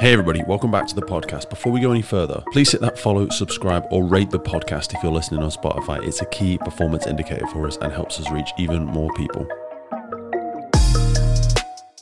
Hey, everybody, welcome back to the podcast. Before we go any further, please hit that follow, subscribe, or rate the podcast if you're listening on Spotify. It's a key performance indicator for us and helps us reach even more people.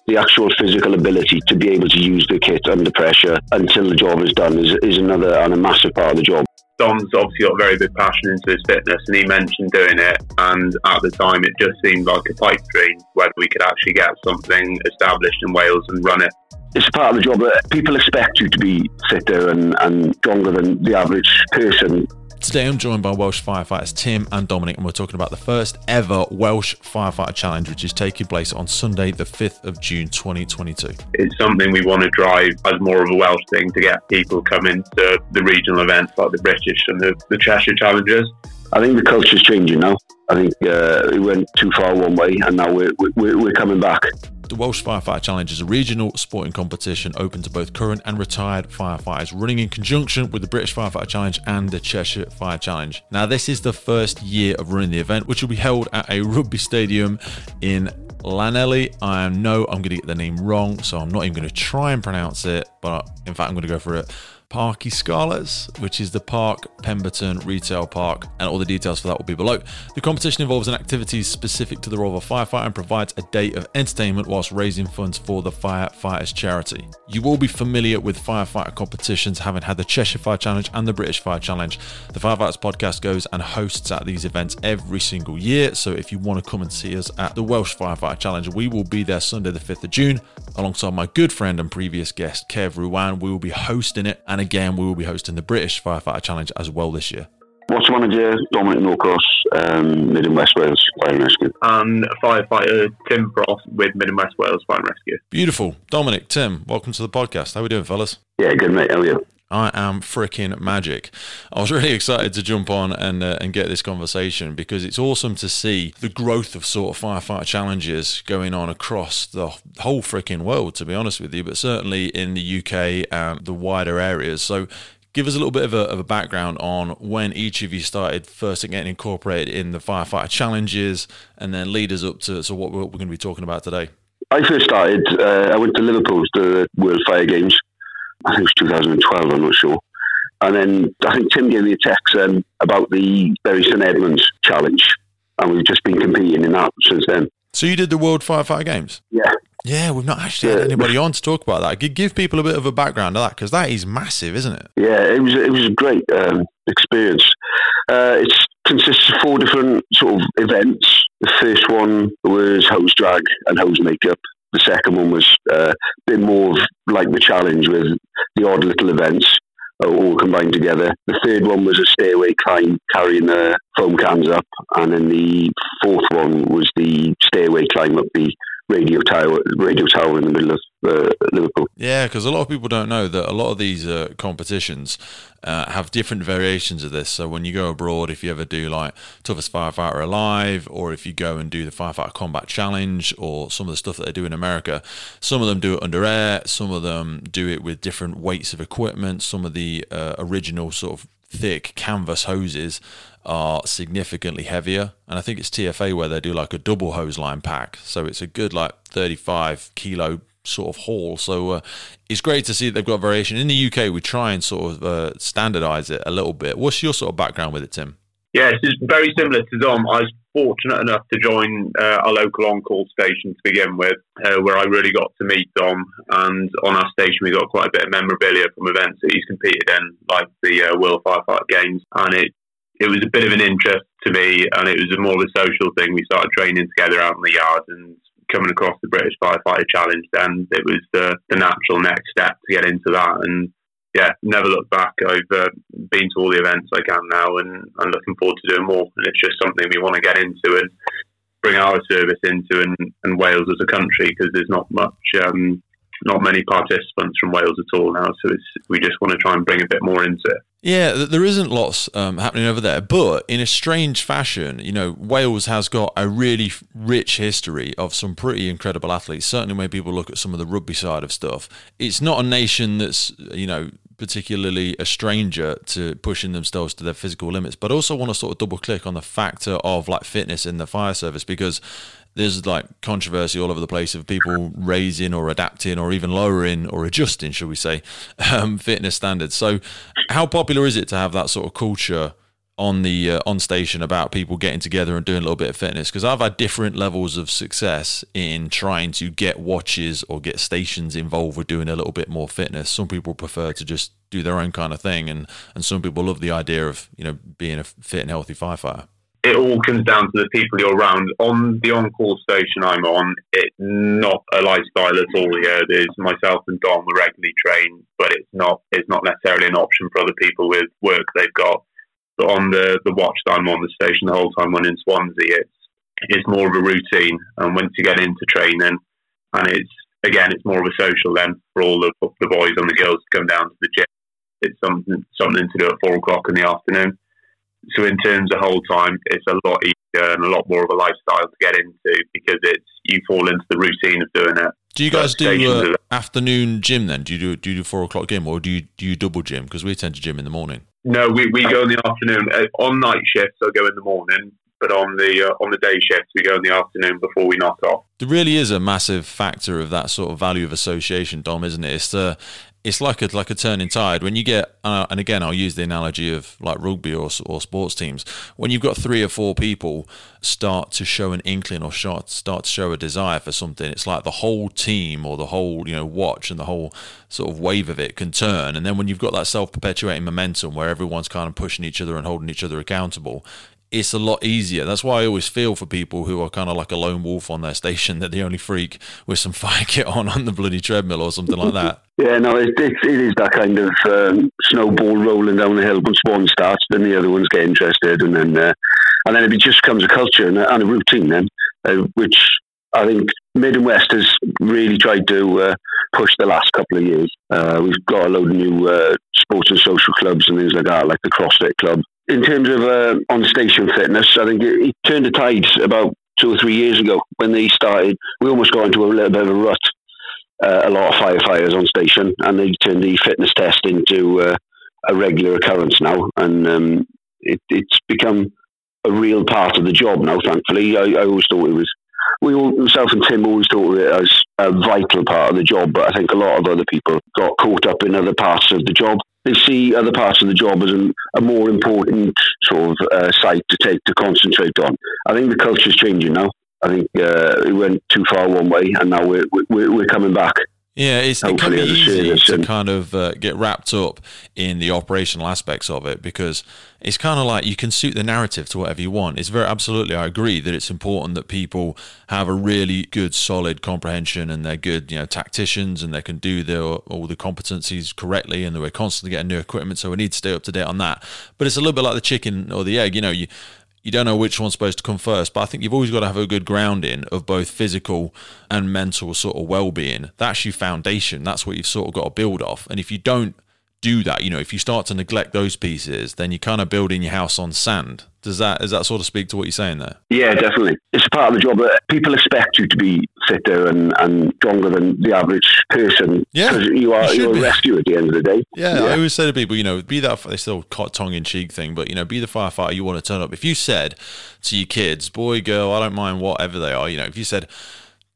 The actual physical ability to be able to use the kit under pressure until the job is done is, is another and a massive part of the job. Dom's obviously got a very big passion into his fitness and he mentioned doing it and at the time it just seemed like a pipe dream whether we could actually get something established in Wales and run it it's a part of the job that people expect you to be fitter and, and stronger than the average person. Today I'm joined by Welsh firefighters Tim and Dominic, and we're talking about the first ever Welsh Firefighter Challenge, which is taking place on Sunday, the 5th of June 2022. It's something we want to drive as more of a Welsh thing to get people coming to the regional events like the British and the, the Cheshire Challenges. I think the culture's changing now. I think uh, it went too far one way, and now we're, we're, we're coming back. The Welsh Firefighter Challenge is a regional sporting competition open to both current and retired firefighters, running in conjunction with the British Firefighter Challenge and the Cheshire Fire Challenge. Now, this is the first year of running the event, which will be held at a rugby stadium in Llanelli. I know I'm going to get the name wrong, so I'm not even going to try and pronounce it, but in fact, I'm going to go for it. Parc y Scarlets, which is the Park Pemberton Retail Park, and all the details for that will be below. The competition involves an activity specific to the role of a firefighter and provides a day of entertainment whilst raising funds for the Firefighters Charity. You will be familiar with firefighter competitions, having had the Cheshire Fire Challenge and the British Fire Challenge. The Firefighters podcast goes and hosts at these events every single year, so if you want to come and see us at the Welsh Firefighter Challenge, we will be there Sunday, the 5th of June, alongside my good friend and previous guest, Kev Ruwan. We will be hosting it. And again, we will be hosting the British Firefighter Challenge as well this year. Watch manager Dominic Norcross, um, Mid and West Wales Fire and Rescue. And firefighter Tim Frost with Mid and West Wales Fire and Rescue. Beautiful. Dominic, Tim, welcome to the podcast. How are we doing, fellas? Yeah, good, mate. How are you? I am freaking magic. I was really excited to jump on and uh, and get this conversation because it's awesome to see the growth of sort of firefighter challenges going on across the whole freaking world. To be honest with you, but certainly in the UK and the wider areas. So. Give us a little bit of a, of a background on when each of you started first getting incorporated in the firefighter challenges, and then lead us up to, to what we're, we're going to be talking about today. I first started, uh, I went to Liverpool to the World Fire Games I think it was 2012, I'm not sure. And then I think Tim gave me a text um, about the Bury St Edmunds challenge, and we've just been competing in that since then. So you did the World Firefighter Games? Yeah. Yeah, we've not actually had anybody on to talk about that. Give people a bit of a background of that because that is massive, isn't it? Yeah, it was it was a great um, experience. Uh, it consists of four different sort of events. The first one was hose drag and hose makeup. The second one was uh, a bit more like the challenge with the odd little events uh, all combined together. The third one was a stairway climb carrying the foam cans up, and then the fourth one was the stairway climb up the radio tower, radio tower in the middle of uh, Liverpool. Yeah, because a lot of people don't know that a lot of these uh, competitions uh, have different variations of this. So when you go abroad, if you ever do like toughest firefighter alive, or if you go and do the firefighter combat challenge, or some of the stuff that they do in America, some of them do it under air, some of them do it with different weights of equipment. Some of the uh, original sort of thick canvas hoses are significantly heavier. And I think it's TFA where they do like a double hose line pack. So it's a good like 35 kilo sort of haul. So uh, it's great to see that they've got variation. In the UK, we try and sort of uh, standardize it a little bit. What's your sort of background with it, Tim? Yeah, it's very similar to Dom. I was fortunate enough to join uh, a local on-call station to begin with, uh, where I really got to meet Dom. And on our station, we got quite a bit of memorabilia from events that he's competed in, like the uh, World Firefighter Games. And it it was a bit of an interest to me, and it was more of a social thing. We started training together out in the yard, and coming across the British Firefighter Challenge, then it was the, the natural next step to get into that. And yeah, never looked back. I've uh, been to all the events I can now, and I'm looking forward to doing more. And it's just something we want to get into and bring our service into, and, and Wales as a country because there's not much. Um, not many participants from Wales at all now, so we just want to try and bring a bit more into it. Yeah, there isn't lots um, happening over there, but in a strange fashion, you know, Wales has got a really rich history of some pretty incredible athletes. Certainly, when people look at some of the rugby side of stuff, it's not a nation that's you know particularly a stranger to pushing themselves to their physical limits. But also want to sort of double click on the factor of like fitness in the fire service because there's like controversy all over the place of people raising or adapting or even lowering or adjusting, should we say, um, fitness standards. So, how popular is it to have that sort of culture on the uh, on station about people getting together and doing a little bit of fitness? Because I've had different levels of success in trying to get watches or get stations involved with doing a little bit more fitness. Some people prefer to just do their own kind of thing, and and some people love the idea of you know being a fit and healthy firefighter it all comes down to the people you're around. On the on-call station I'm on, it's not a lifestyle at all here. There's myself and Dom we regularly train, but it's not it's not necessarily an option for other people with work they've got. But on the the watch that I'm on the station the whole time when in Swansea, it's it's more of a routine. And once you get into training, and it's again it's more of a social then for all the the boys and the girls to come down to the gym. It's something something to do at four o'clock in the afternoon so in terms of whole time, it's a lot easier and a lot more of a lifestyle to get into because it's you fall into the routine of doing it. Do you guys do uh, afternoon gym then? Do you do do you do four o'clock gym or do you do you double gym? Because we tend to gym in the morning. No, we, we go in the afternoon. Uh, on night shifts, I go in the morning, but on the uh, on the day shifts, we go in the afternoon before we knock off. There really is a massive factor of that sort of value of association, Dom, isn't it? It's the it's like a like a turning tide when you get uh, and again I'll use the analogy of like rugby or, or sports teams when you've got three or four people start to show an inkling or start start to show a desire for something it's like the whole team or the whole you know watch and the whole sort of wave of it can turn and then when you've got that self-perpetuating momentum where everyone's kind of pushing each other and holding each other accountable it's a lot easier. That's why I always feel for people who are kind of like a lone wolf on their station that the only freak with some fire kit on on the bloody treadmill or something like that. Yeah, no, it, it, it is that kind of um, snowball rolling down the hill. Once one starts, then the other ones get interested, and then uh, and then it just becomes a culture and a, and a routine. Then, uh, which I think Mid and West has really tried to uh, push the last couple of years. Uh, we've got a load of new uh, sports and social clubs and things like that, like the CrossFit Club, in terms of uh, on station fitness, I think it, turned the tides about two or three years ago when they started. We almost got into a little bit of a rut. Uh, a lot of firefighters on station, and they turned the fitness test into uh, a regular occurrence now, and um, it, it's become a real part of the job now. Thankfully, I, I always thought it was. We all, myself and Tim always thought of it as a vital part of the job, but I think a lot of other people got caught up in other parts of the job they see other parts of the job as a, a more important sort of uh, site to take to concentrate on. I think the culture is changing now. I think uh, it went too far one way, and now we're we're, we're coming back. Yeah, it's, it can be easy to kind of uh, get wrapped up in the operational aspects of it because it's kind of like you can suit the narrative to whatever you want. It's very absolutely, I agree that it's important that people have a really good, solid comprehension and they're good, you know, tacticians and they can do their all the competencies correctly and we're constantly getting new equipment, so we need to stay up to date on that. But it's a little bit like the chicken or the egg, you know, you you don't know which one's supposed to come first. But I think you've always got to have a good grounding of both physical and mental sort of well being. That's your foundation. That's what you've sort of got to build off. And if you don't do that, you know, if you start to neglect those pieces, then you're kind of building your house on sand. Does that does that sort of speak to what you're saying there? Yeah, definitely. It's part of the job that people expect you to be fitter and, and stronger than the average person. Yeah, you are you you're a rescue at the end of the day. Yeah, yeah, I always say to people, you know, be that they still tongue in cheek thing, but you know, be the firefighter you want to turn up. If you said to your kids, boy, girl, I don't mind whatever they are, you know, if you said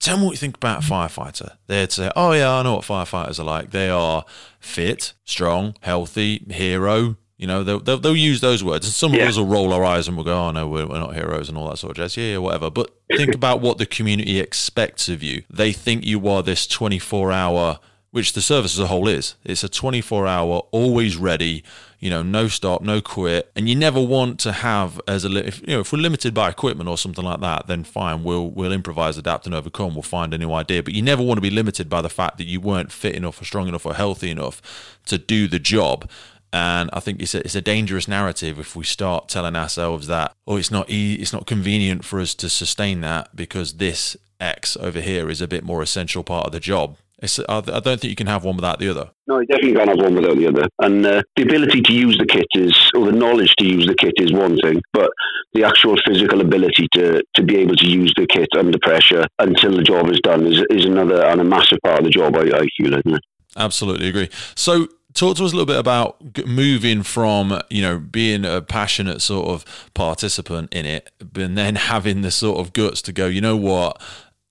Tell me what you think about a firefighter. They'd say, "Oh yeah, I know what firefighters are like. They are fit, strong, healthy, hero. You know, they'll, they'll, they'll use those words. And some yeah. of us will roll our eyes and we'll go, oh, no, we're, we're not heroes and all that sort of jazz. Yeah, yeah, whatever. But think about what the community expects of you. They think you are this 24 hour, which the service as a whole is. It's a 24 hour, always ready, you know, no stop, no quit, and you never want to have as a if, you know if we're limited by equipment or something like that, then fine, we'll we'll improvise, adapt, and overcome. We'll find a new idea, but you never want to be limited by the fact that you weren't fit enough or strong enough or healthy enough to do the job. And I think it's a, it's a dangerous narrative if we start telling ourselves that, oh, it's not e- it's not convenient for us to sustain that because this X over here is a bit more essential part of the job. It's, I don't think you can have one without the other. No, you definitely can't have one without the other. And uh, the ability to use the kit is, or the knowledge to use the kit is one thing, but the actual physical ability to, to be able to use the kit under pressure until the job is done is, is another and a massive part of the job, I, I feel. Isn't it? Absolutely agree. So talk to us a little bit about moving from you know being a passionate sort of participant in it and then having the sort of guts to go you know what?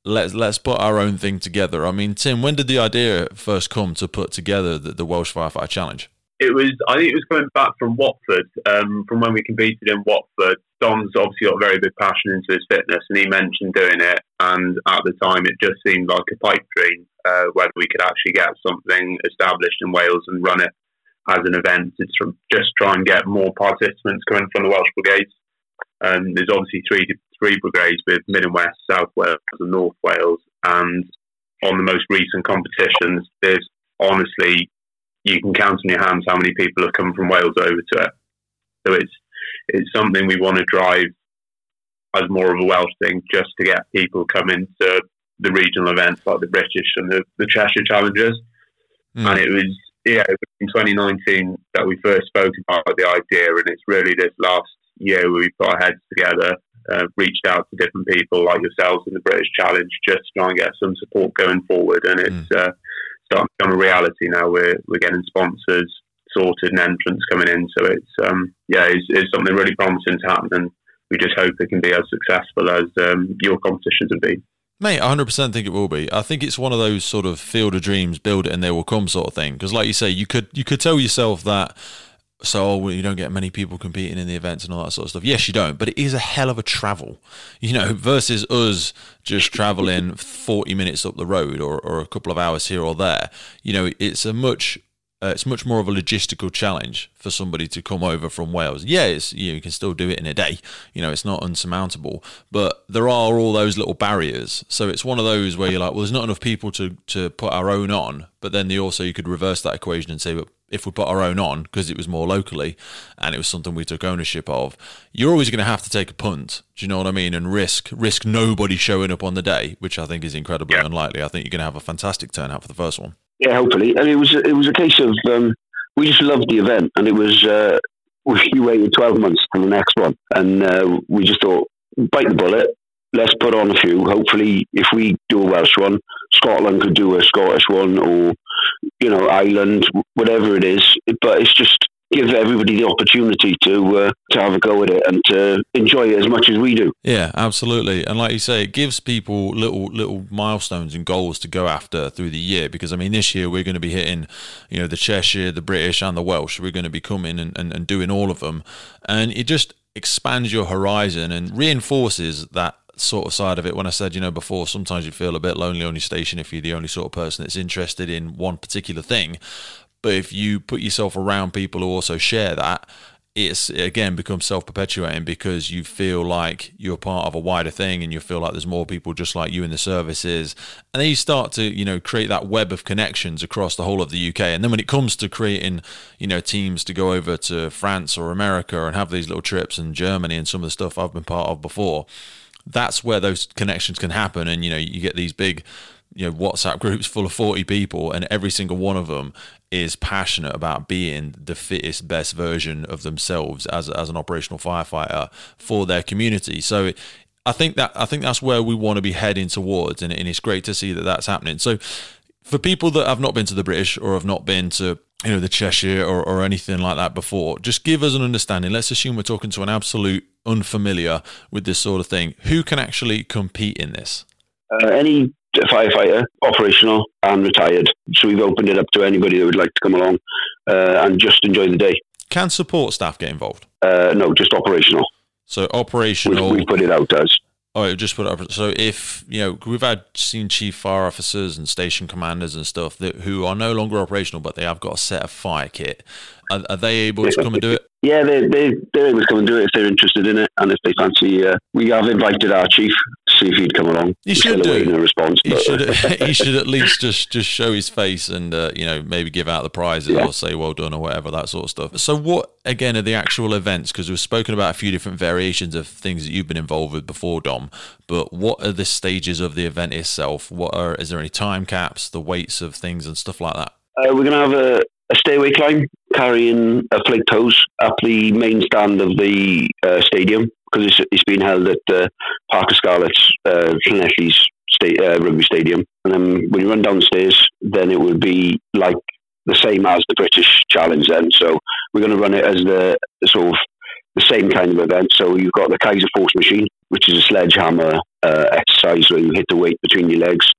Let's let's put our own thing together. I mean tim when did the idea first come to put together the, the welsh firefighter challenge? It was I think it was coming back from Watford, um, from when we competed in Watford. Dom's obviously got a very big passion into his fitness, and he mentioned doing it. And at the time, it just seemed like a pipe dream uh, whether we could actually get something established in Wales and run it as an event. It's just try and get more participants coming from the Welsh brigades. Um, there's obviously three three brigades with Mid and West, South Wales, and North Wales. And on the most recent competitions, there's honestly you can count on your hands how many people have come from Wales over to it. So it's it's something we want to drive as more of a Welsh thing, just to get people coming to the regional events like the British and the, the Cheshire Challengers. Mm. And it was yeah, it was in 2019 that we first spoke about the idea, and it's really this last year where we put our heads together, uh, reached out to different people like yourselves in the British Challenge, just to try and get some support going forward. And it's mm. uh, starting to become a reality now. We're we're getting sponsors sorted and entrants coming in. So it's um, yeah, it's, it's, something really promising to happen, and we just hope it can be as successful as um, your competitions have been. Mate, I 100% think it will be. I think it's one of those sort of field of dreams, build it and they will come sort of thing. Because, like you say, you could you could tell yourself that so oh, well, you don't get many people competing in the events and all that sort of stuff. Yes, you don't, but it is a hell of a travel, you know, versus us just traveling 40 minutes up the road or, or a couple of hours here or there. You know, it's a much uh, it's much more of a logistical challenge for somebody to come over from Wales. Yeah, it's, you, know, you can still do it in a day. You know, it's not unsurmountable, but there are all those little barriers. So it's one of those where you're like, well, there's not enough people to to put our own on. But then the, also you could reverse that equation and say, but if we put our own on because it was more locally and it was something we took ownership of, you're always going to have to take a punt. Do you know what I mean? And risk risk nobody showing up on the day, which I think is incredibly yeah. unlikely. I think you're going to have a fantastic turnout for the first one. Yeah, hopefully. And it was it was a case of um, we just loved the event, and it was uh, we waited twelve months for the next one, and uh, we just thought bite the bullet. Let's put on a few. Hopefully, if we do a Welsh one, Scotland could do a Scottish one, or you know, Ireland, whatever it is. But it's just give everybody the opportunity to uh, to have a go at it and to enjoy it as much as we do. Yeah, absolutely. And like you say, it gives people little little milestones and goals to go after through the year. Because I mean, this year we're going to be hitting, you know, the Cheshire, the British, and the Welsh. We're going to be coming and, and, and doing all of them, and it just expands your horizon and reinforces that sort of side of it when I said, you know, before, sometimes you feel a bit lonely on your station if you're the only sort of person that's interested in one particular thing. But if you put yourself around people who also share that, it's it again becomes self perpetuating because you feel like you're part of a wider thing and you feel like there's more people just like you in the services. And then you start to, you know, create that web of connections across the whole of the UK. And then when it comes to creating, you know, teams to go over to France or America and have these little trips and Germany and some of the stuff I've been part of before, that's where those connections can happen. And, you know, you get these big you know WhatsApp groups full of 40 people and every single one of them is passionate about being the fittest best version of themselves as as an operational firefighter for their community. So I think that I think that's where we want to be heading towards and, and it's great to see that that's happening. So for people that have not been to the British or have not been to you know the Cheshire or, or anything like that before just give us an understanding. Let's assume we're talking to an absolute unfamiliar with this sort of thing. Who can actually compete in this? Uh, any firefighter, operational and retired. So we've opened it up to anybody that would like to come along uh, and just enjoy the day. Can support staff get involved? Uh, no, just operational. So operational. We, we put it out as. Oh, just put it up. So if you know, we've had seen chief fire officers and station commanders and stuff that who are no longer operational, but they have got a set of fire kit. Are, are they able to come and do it? Yeah, they, they, they're able to come and do it if they're interested in it and if they fancy. Uh, we have invited our chief see if he'd come along. He should do. A response, he, should, he should at least just, just show his face and, uh, you know, maybe give out the prizes yeah. or say well done or whatever, that sort of stuff. So, what, again, are the actual events? Because we've spoken about a few different variations of things that you've been involved with before, Dom, but what are the stages of the event itself? What are, is there any time caps, the weights of things and stuff like that? Uh, we're going to have a, a stairway climb carrying a hose up the main stand of the uh, stadium because it's, it's been held at uh, Parc y Scarlets, uh, Llanelli's sta- uh, rugby stadium. And then when you run downstairs, then it would be like the same as the British Challenge then. So we're going to run it as the, the sort of the same kind of event. So you've got the Keiser Force machine, which is a sledgehammer uh, exercise where you hit the weight between your legs.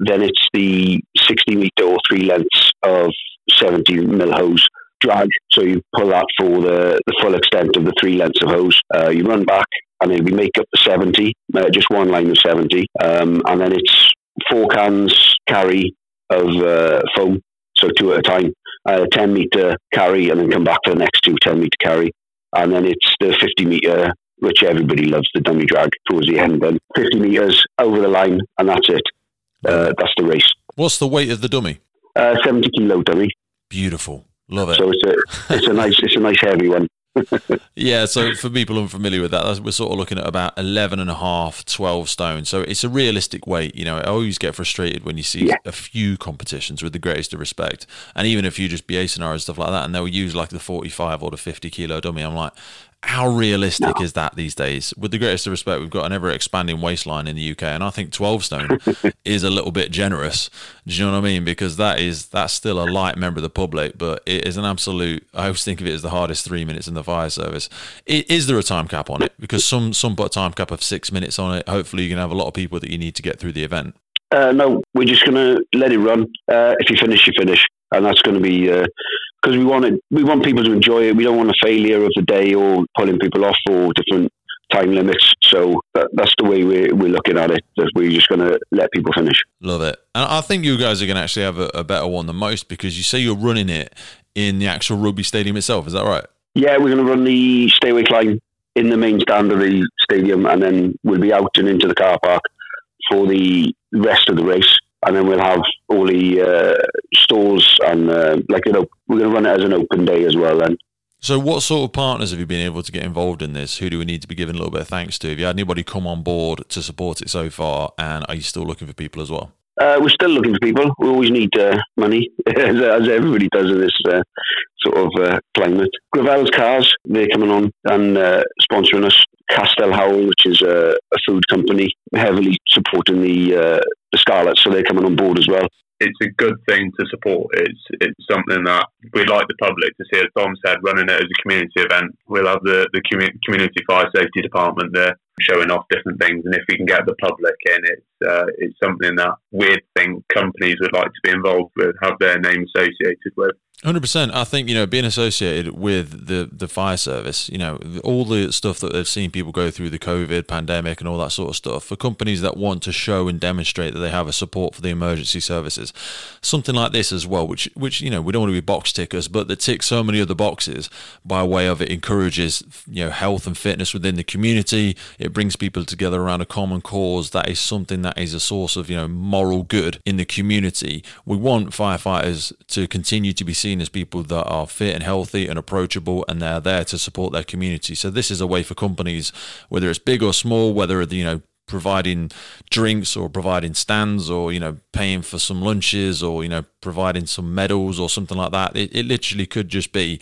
Then it's the 60 meter or three lengths of 70 mil hose drag. So you pull that for the, the full extent of the three lengths of hose. Uh, you run back and then we make up the 70, uh, just one line of 70. Um, and then it's four cans carry of uh, foam, so two at a time. Uh, 10 meter carry and then come back for the next two 10 meter carry. And then it's the 50 meter, which everybody loves, the dummy drag towards the end. Then 50 meters over the line, and that's it. Uh, that's the race. What's the weight of the dummy? Uh, 70 kilo dummy. Beautiful. Love it. So it's a it's a nice it's a nice heavy one. yeah, so for people unfamiliar with that, we're sort of looking at about 11 and a half, 12 stone. So it's a realistic weight. You know, I always get frustrated when you see yeah. a few competitions with the greatest of respect. And even if you just BA scenarios, stuff like that, and they'll use like the 45 or the 50 kilo dummy, I'm like, how realistic no. is that these days? With the greatest of respect, we've got an ever expanding waistline in the UK, and I think 12 stone is a little bit generous. Do you know what I mean? Because that is that's still a light member of the public, but it is an absolute. I always think of it as the hardest three minutes in the fire service. It, is there a time cap on it? Because some some put a time cap of six minutes on it. Hopefully, you can have a lot of people that you need to get through the event. Uh, no, we're just going to let it run. Uh, if you finish, you finish, and that's going to be uh, because we want it, we want people to enjoy it. We don't want a failure of the day or pulling people off or different time limits. So that, that's the way we're, we're looking at it. That we're just going to let people finish. Love it. And I think you guys are going to actually have a, a better one than most because you say you're running it in the actual rugby stadium itself. Is that right? Yeah, we're going to run the stairway climb in the main stand of the stadium, and then we'll be out and into the car park for the rest of the race and then we'll have all the uh, stores and uh, like you know we're going to run it as an open day as well then. So, what sort of partners have you been able to get involved in this? Who do we need to be giving a little bit of thanks to? Have you had anybody come on board to support it so far? And are you still looking for people as well? Uh, we're still looking for people. We always need uh, money, as, as, everybody does in this uh, sort of uh, climate. Gravells Cars, they're coming on and uh, sponsoring us. Castell Howell, which is a, a, food company, heavily supporting the uh, the Scarlets, so they're coming on board as well. It's a good thing to support. It's it's something that we'd like the public to see. As Tom said, running it as a community event. We'll have the, the community fire safety department there showing off different things, and if we can get the public in, it's uh, it's something that we think companies would like to be involved with, have their name associated with. Hundred percent. I think you know being associated with the the fire service, you know, all the stuff that they've seen people go through the COVID pandemic and all that sort of stuff. For companies that want to show and demonstrate that they have a support for the emergency services, something like this as well, which which you know we don't want to be box tickers, but that ticks so many other boxes by way of it encourages you know health and fitness within the community. It brings people together around a common cause. That is something that is a source of you know moral good in the community. We want firefighters to continue to be seen seen as people that are fit and healthy and approachable and they're there to support their community. So this is a way for companies, whether it's big or small, whether you know providing drinks or providing stands or you know paying for some lunches or you know providing some medals or something like that it, it literally could just be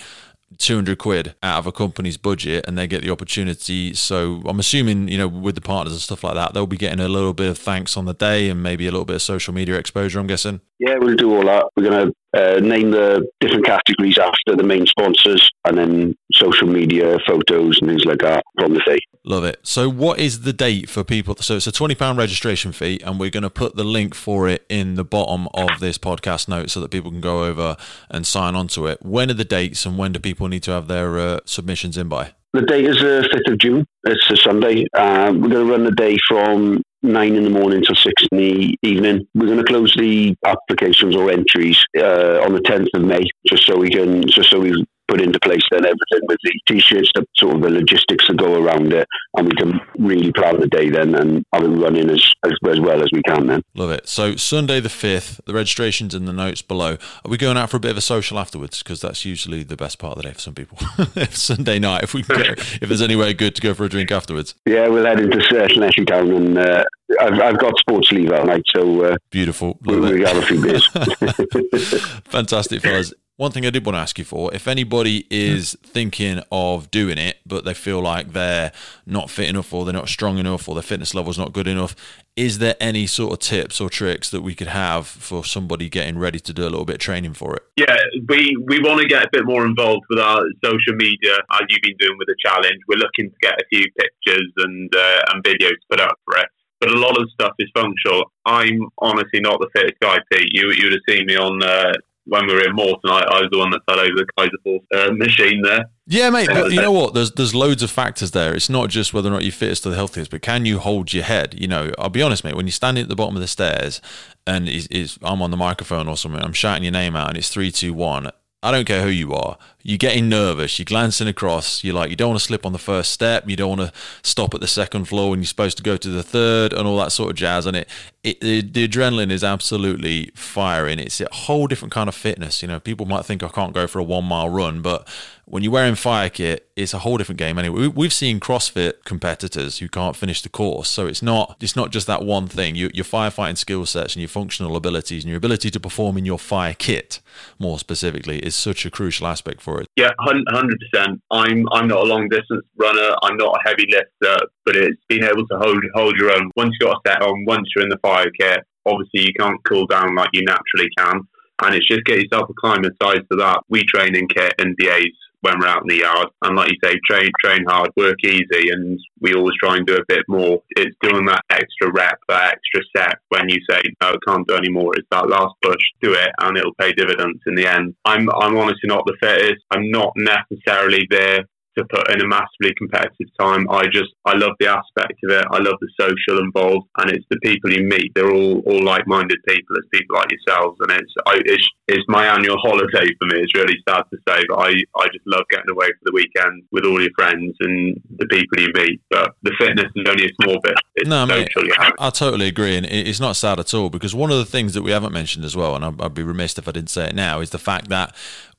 200 quid out of a company's budget and they get the opportunity. So I'm assuming, you know, with the partners and stuff like that, they'll be getting a little bit of thanks on the day and maybe a little bit of social media exposure, I'm guessing. Yeah, we'll do all that. We're going to uh, name the different categories after the main sponsors and then social media, photos, and things like that from the day. Love it. So, what is the date for people? So, it's a £20 registration fee, and we're going to put the link for it in the bottom of this podcast note so that people can go over and sign on to it. When are the dates and when do people need to have their uh, submissions in by? The date is the uh, 5th of June. It's a Sunday. Um, we're going to run the day from nine in the morning till six in the evening. We're going to close the applications or entries uh, on the 10th of May, just so we can, just so we put into place then everything with the t-shirts, the sort of the logistics that go around it, and we can really plan the day then and have it running as, as, as well as we can then. Love it. So Sunday the 5th, the registration's in the notes below. Are we going out for a bit of a social afterwards? Because that's usually the best part of the day for some people. Sunday night, if we get, if there's anywhere good to go for a drink afterwards. Yeah, we'll head into Sletchy Town and uh, I've, I've got sports leave that night, so uh, beautiful. Love we, we have a few beers. Fantastic, fellas. One thing I did want to ask you for if anybody is thinking of doing it, but they feel like they're not fit enough or they're not strong enough or their fitness level's not good enough, is there any sort of tips or tricks that we could have for somebody getting ready to do a little bit of training for it? Yeah, we, we want to get a bit more involved with our social media, as you've been doing with the challenge. We're looking to get a few pictures and, uh, and videos put up for it but a lot of stuff is functional. I'm honestly not the fittest guy, Pete. You you would have seen me on uh, when we were in Moreton, I, I was the one that fell over the Keiser Force uh, machine there. Yeah, mate. But you know what? There's there's loads of factors there. It's not just whether or not you're fittest or the healthiest, but can you hold your head? You know, I'll be honest, mate. When you're standing at the bottom of the stairs and is is I'm on the microphone or something, I'm shouting your name out, and it's three, two, one. I don't care who you are. You're getting nervous. You're glancing across. You're like, you don't want to slip on the first step. You don't want to stop at the second floor when you're supposed to go to the third and all that sort of jazz. And it, it the, the adrenaline is absolutely firing. It's a whole different kind of fitness. You know, people might think I can't go for a one mile run, but when you're wearing fire kit, it's a whole different game. Anyway, we've seen CrossFit competitors who can't finish the course, so it's not it's not just that one thing. Your, your firefighting skill sets and your functional abilities and your ability to perform in your fire kit, more specifically, is such a crucial aspect for it. Yeah, hundred percent. I'm I'm not a long distance runner. I'm not a heavy lifter, but it's being able to hold hold your own. Once you've got a set on, once you're in the fire kit, obviously you can't cool down like you naturally can and it's just get yourself acclimatized to that. We train in kit and BAs when we're out in the yard. And like you say, train train hard, work easy, and we always try and do a bit more. It's doing that extra rep, that extra set when you say no, I can't do any more. It's that last push, do it, and it'll pay dividends in the end. I'm I'm honestly not the fittest. I'm not necessarily there to put in a massively competitive time. I just I love the aspect of it. I love the social involved, and it's the people you meet. They're all all like minded people, as people like yourselves, and it's I, it's it's my annual holiday for me. It's really sad to say, but I I just love getting away for the weekend with all your friends and the people you meet. But the fitness is only a small bit. It's no, mate, I, I totally agree, and it's not sad at all because one of the things that we haven't mentioned as well, and I'd, I'd be remiss if I didn't say it now, is the fact that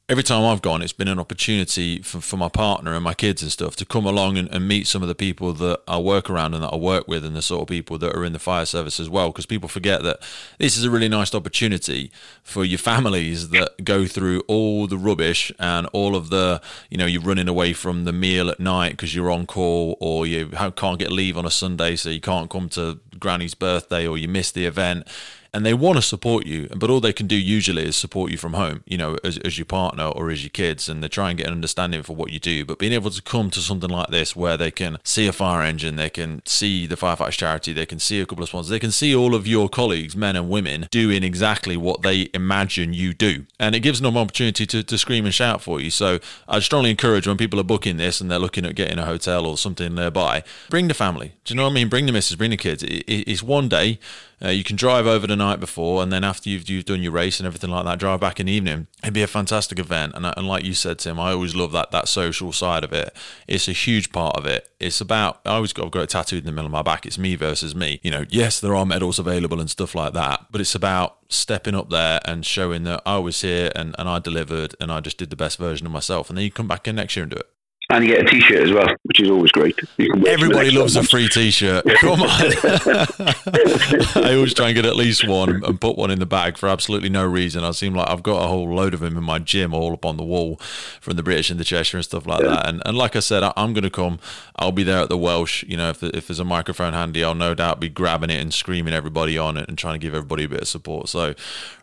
every time I've gone, it's been an opportunity for, for my partner and my kids and stuff to come along and, and, meet some of the people that I work around and that I work with and the sort of people that are in the fire service as well. Because people forget that this is a really nice opportunity for your families that go through all the rubbish and all of the, you know, you're running away from the meal at night because you're on call or you can't get leave on a Sunday so you can't come to granny's birthday or you miss the event and they want to support you, but all they can do usually is support you from home, you know, as, as your partner or as your kids, and they try and get an understanding for what you do. But being able to come to something like this where they can see a fire engine, they can see the firefighters charity, they can see a couple of sponsors, they can see all of your colleagues, men and women, doing exactly what they imagine you do. And it gives them an opportunity to, to scream and shout for you. So I strongly encourage when people are booking this and they're looking at getting a hotel or something nearby, bring the family. Do you know what I mean? Bring the missus, bring the kids. It, it, it's one day uh, you can drive over the night before, and then after you've, you've done your race and everything like that, drive back in the evening. It'd be a fantastic event. And, and like you said, Tim, I always love that that social side of it. It's a huge part of it. It's about I always got, I've got it tattooed in the middle of my back. It's me versus me. You know, yes, there are medals available and stuff like that, but it's about stepping up there and showing that I was here and, and I delivered and I just did the best version of myself. And then you come back in next year and do it and you get a T-shirt as well, which is always great. Everybody loves a free T-shirt. Come on! I always try and get at least one and put one in the bag for absolutely no reason. I seem like I've got a whole load of them in my gym, all up on the wall, from the British and the Cheshire and stuff like yeah. that. And and like I said, I, am going to come. I'll be there at the Welsh. You know, if if there's a microphone handy, I'll no doubt be grabbing it and screaming everybody on it and trying to give everybody a bit of support. So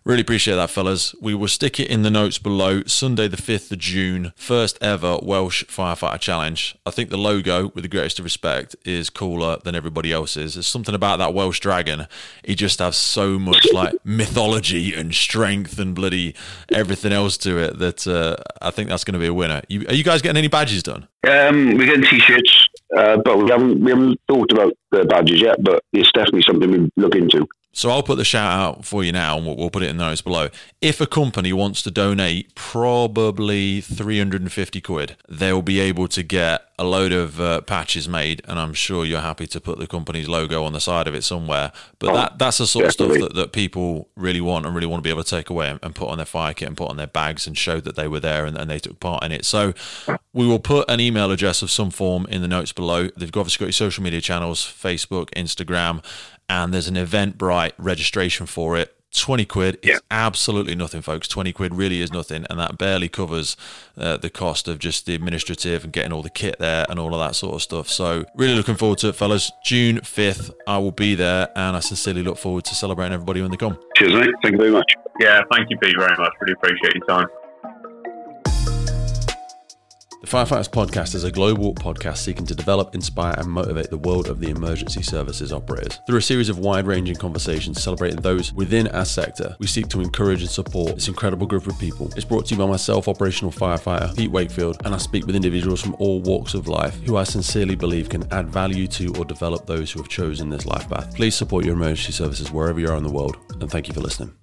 Really appreciate that, fellas. We will stick it in the notes below. Sunday, the 5th of June, first ever Welsh Firefighter Challenge. I think the logo, with the greatest of respect, is cooler than everybody else's. There's something about that Welsh dragon. He just has so much like mythology and strength and bloody everything else to it that uh, I think that's going to be a winner. You, are you guys getting any badges done? Um, we're getting t-shirts, uh, but we haven't we haven't thought about the badges yet. But it's definitely something we look into. So I'll put the shout out for you now, and we'll, we'll, put it in the notes below. If a company wants to donate probably 350 quid, they'll be able to get a load of uh, patches made, and I'm sure you're happy to put the company's logo on the side of it somewhere. But oh, that that's the sort definitely. of stuff that, that people really want and really want to be able to take away and, and, put on their fire kit and put on their bags and show that they were there and, and they took part in it. So we will put an email address of some form in the notes below. They've obviously got your social media channels Facebook, Instagram and there's an Eventbrite registration for it. 20 quid is yeah. absolutely nothing, folks. 20 quid really is nothing, and that barely covers uh, the cost of just the administrative and getting all the kit there and all of that sort of stuff. So, really looking forward to it, fellas. June 5th, I will be there, and I sincerely look forward to celebrating everybody when they come. Cheers, mate. Thank you very much. Yeah, thank you, Pete, very much. Really appreciate your time. The Firefighters Podcast is a global podcast seeking to develop, inspire, and motivate the world of the emergency services operators. Through a series of wide ranging conversations celebrating those within our sector, we seek to encourage and support this incredible group of people. It's brought to you by myself, operational firefighter Pete Wakefield, and I speak with individuals from all walks of life who I sincerely believe can add value to or develop those who have chosen this life path. Please support your emergency services wherever you are in the world, and thank you for listening.